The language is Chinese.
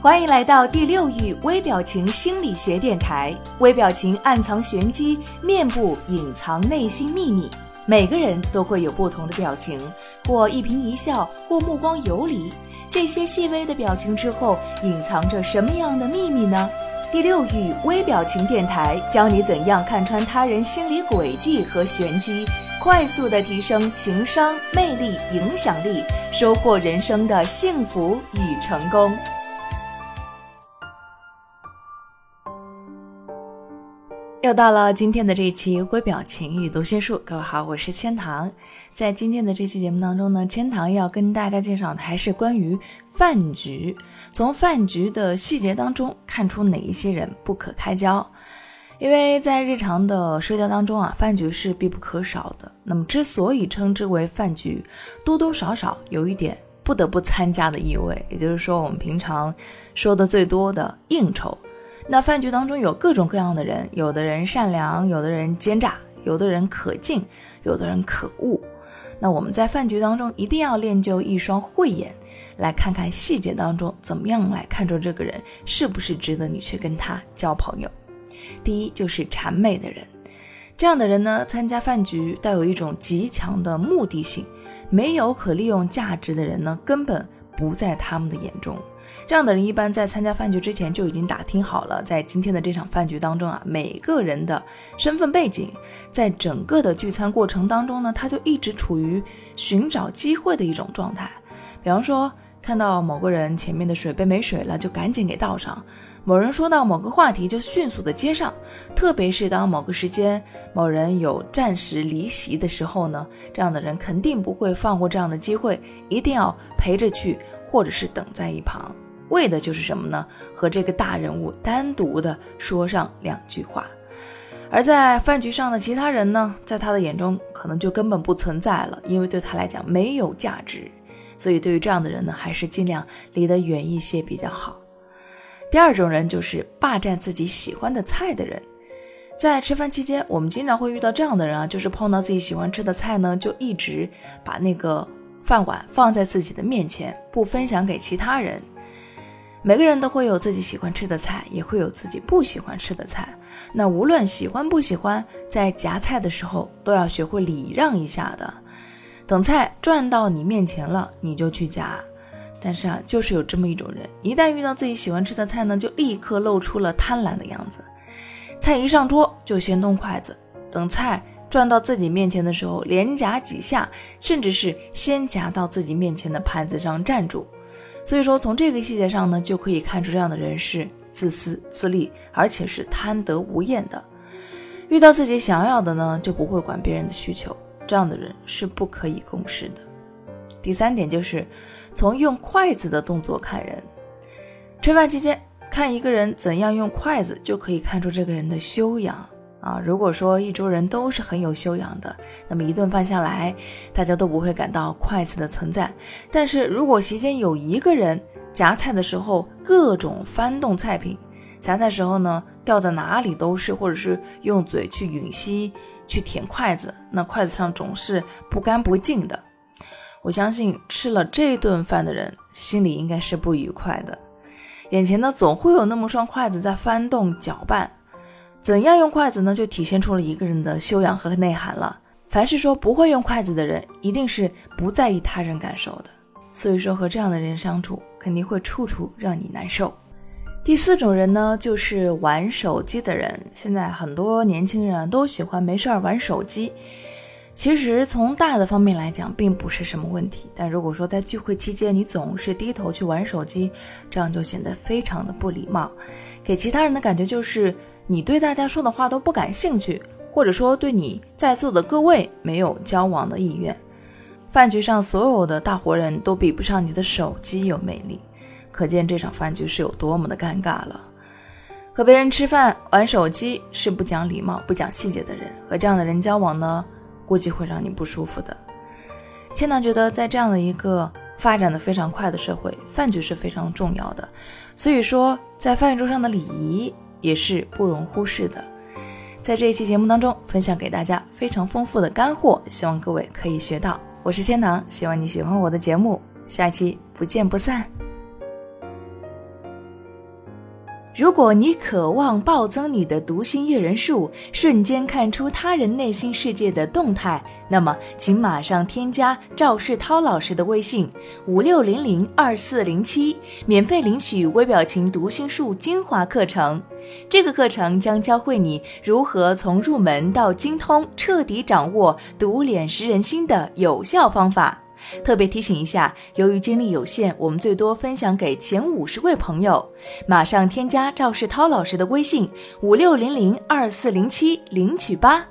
欢迎来到第六域微表情心理学电台。微表情暗藏玄机，面部隐藏内心秘密。每个人都会有不同的表情，或一颦一笑，或目光游离。这些细微的表情之后，隐藏着什么样的秘密呢？第六域微表情电台教你怎样看穿他人心理轨迹和玄机，快速的提升情商、魅力、影响力，收获人生的幸福与成功。又到了今天的这一期微表情与读心术，各位好，我是千堂。在今天的这期节目当中呢，千堂要跟大家介绍的还是关于饭局，从饭局的细节当中看出哪一些人不可开交。因为在日常的社交当中啊，饭局是必不可少的。那么之所以称之为饭局，多多少少有一点不得不参加的意味，也就是说我们平常说的最多的应酬。那饭局当中有各种各样的人，有的人善良，有的人奸诈，有的人可敬，有的人可恶。那我们在饭局当中一定要练就一双慧眼，来看看细节当中怎么样来看出这个人是不是值得你去跟他交朋友。第一就是谄媚的人，这样的人呢，参加饭局带有一种极强的目的性，没有可利用价值的人呢，根本。不在他们的眼中，这样的人一般在参加饭局之前就已经打听好了，在今天的这场饭局当中啊，每个人的身份背景，在整个的聚餐过程当中呢，他就一直处于寻找机会的一种状态，比方说。看到某个人前面的水杯没水了，就赶紧给倒上；某人说到某个话题，就迅速的接上。特别是当某个时间某人有暂时离席的时候呢，这样的人肯定不会放过这样的机会，一定要陪着去，或者是等在一旁，为的就是什么呢？和这个大人物单独的说上两句话。而在饭局上的其他人呢，在他的眼中可能就根本不存在了，因为对他来讲没有价值。所以，对于这样的人呢，还是尽量离得远一些比较好。第二种人就是霸占自己喜欢的菜的人。在吃饭期间，我们经常会遇到这样的人啊，就是碰到自己喜欢吃的菜呢，就一直把那个饭碗放在自己的面前，不分享给其他人。每个人都会有自己喜欢吃的菜，也会有自己不喜欢吃的菜。那无论喜欢不喜欢，在夹菜的时候都要学会礼让一下的。等菜转到你面前了，你就去夹。但是啊，就是有这么一种人，一旦遇到自己喜欢吃的菜呢，就立刻露出了贪婪的样子。菜一上桌就先动筷子，等菜转到自己面前的时候，连夹几下，甚至是先夹到自己面前的盘子上站住。所以说，从这个细节上呢，就可以看出这样的人是自私自利，而且是贪得无厌的。遇到自己想要的呢，就不会管别人的需求。这样的人是不可以共事的。第三点就是从用筷子的动作看人。吃饭期间看一个人怎样用筷子，就可以看出这个人的修养啊。如果说一桌人都是很有修养的，那么一顿饭下来，大家都不会感到筷子的存在。但是如果席间有一个人夹菜的时候各种翻动菜品，夹菜时候呢掉在哪里都是，或者是用嘴去吮吸。去舔筷子，那筷子上总是不干不净的。我相信吃了这顿饭的人心里应该是不愉快的。眼前呢，总会有那么双筷子在翻动搅拌。怎样用筷子呢？就体现出了一个人的修养和内涵了。凡是说不会用筷子的人，一定是不在意他人感受的。所以说，和这样的人相处，肯定会处处让你难受。第四种人呢，就是玩手机的人。现在很多年轻人都喜欢没事儿玩手机。其实从大的方面来讲，并不是什么问题。但如果说在聚会期间你总是低头去玩手机，这样就显得非常的不礼貌，给其他人的感觉就是你对大家说的话都不感兴趣，或者说对你在座的各位没有交往的意愿。饭局上所有的大活人都比不上你的手机有魅力。可见这场饭局是有多么的尴尬了。和别人吃饭玩手机是不讲礼貌、不讲细节的人，和这样的人交往呢，估计会让你不舒服的。千南觉得，在这样的一个发展的非常快的社会，饭局是非常重要的。所以说，在饭桌上的礼仪也是不容忽视的。在这一期节目当中，分享给大家非常丰富的干货，希望各位可以学到。我是千囊，希望你喜欢我的节目，下期不见不散。如果你渴望暴增你的读心阅人数，瞬间看出他人内心世界的动态，那么请马上添加赵世涛老师的微信五六零零二四零七，免费领取微表情读心术精华课程。这个课程将教会你如何从入门到精通，彻底掌握读脸识人心的有效方法。特别提醒一下，由于精力有限，我们最多分享给前五十位朋友。马上添加赵世涛老师的微信：五六零零二四零七，领取吧。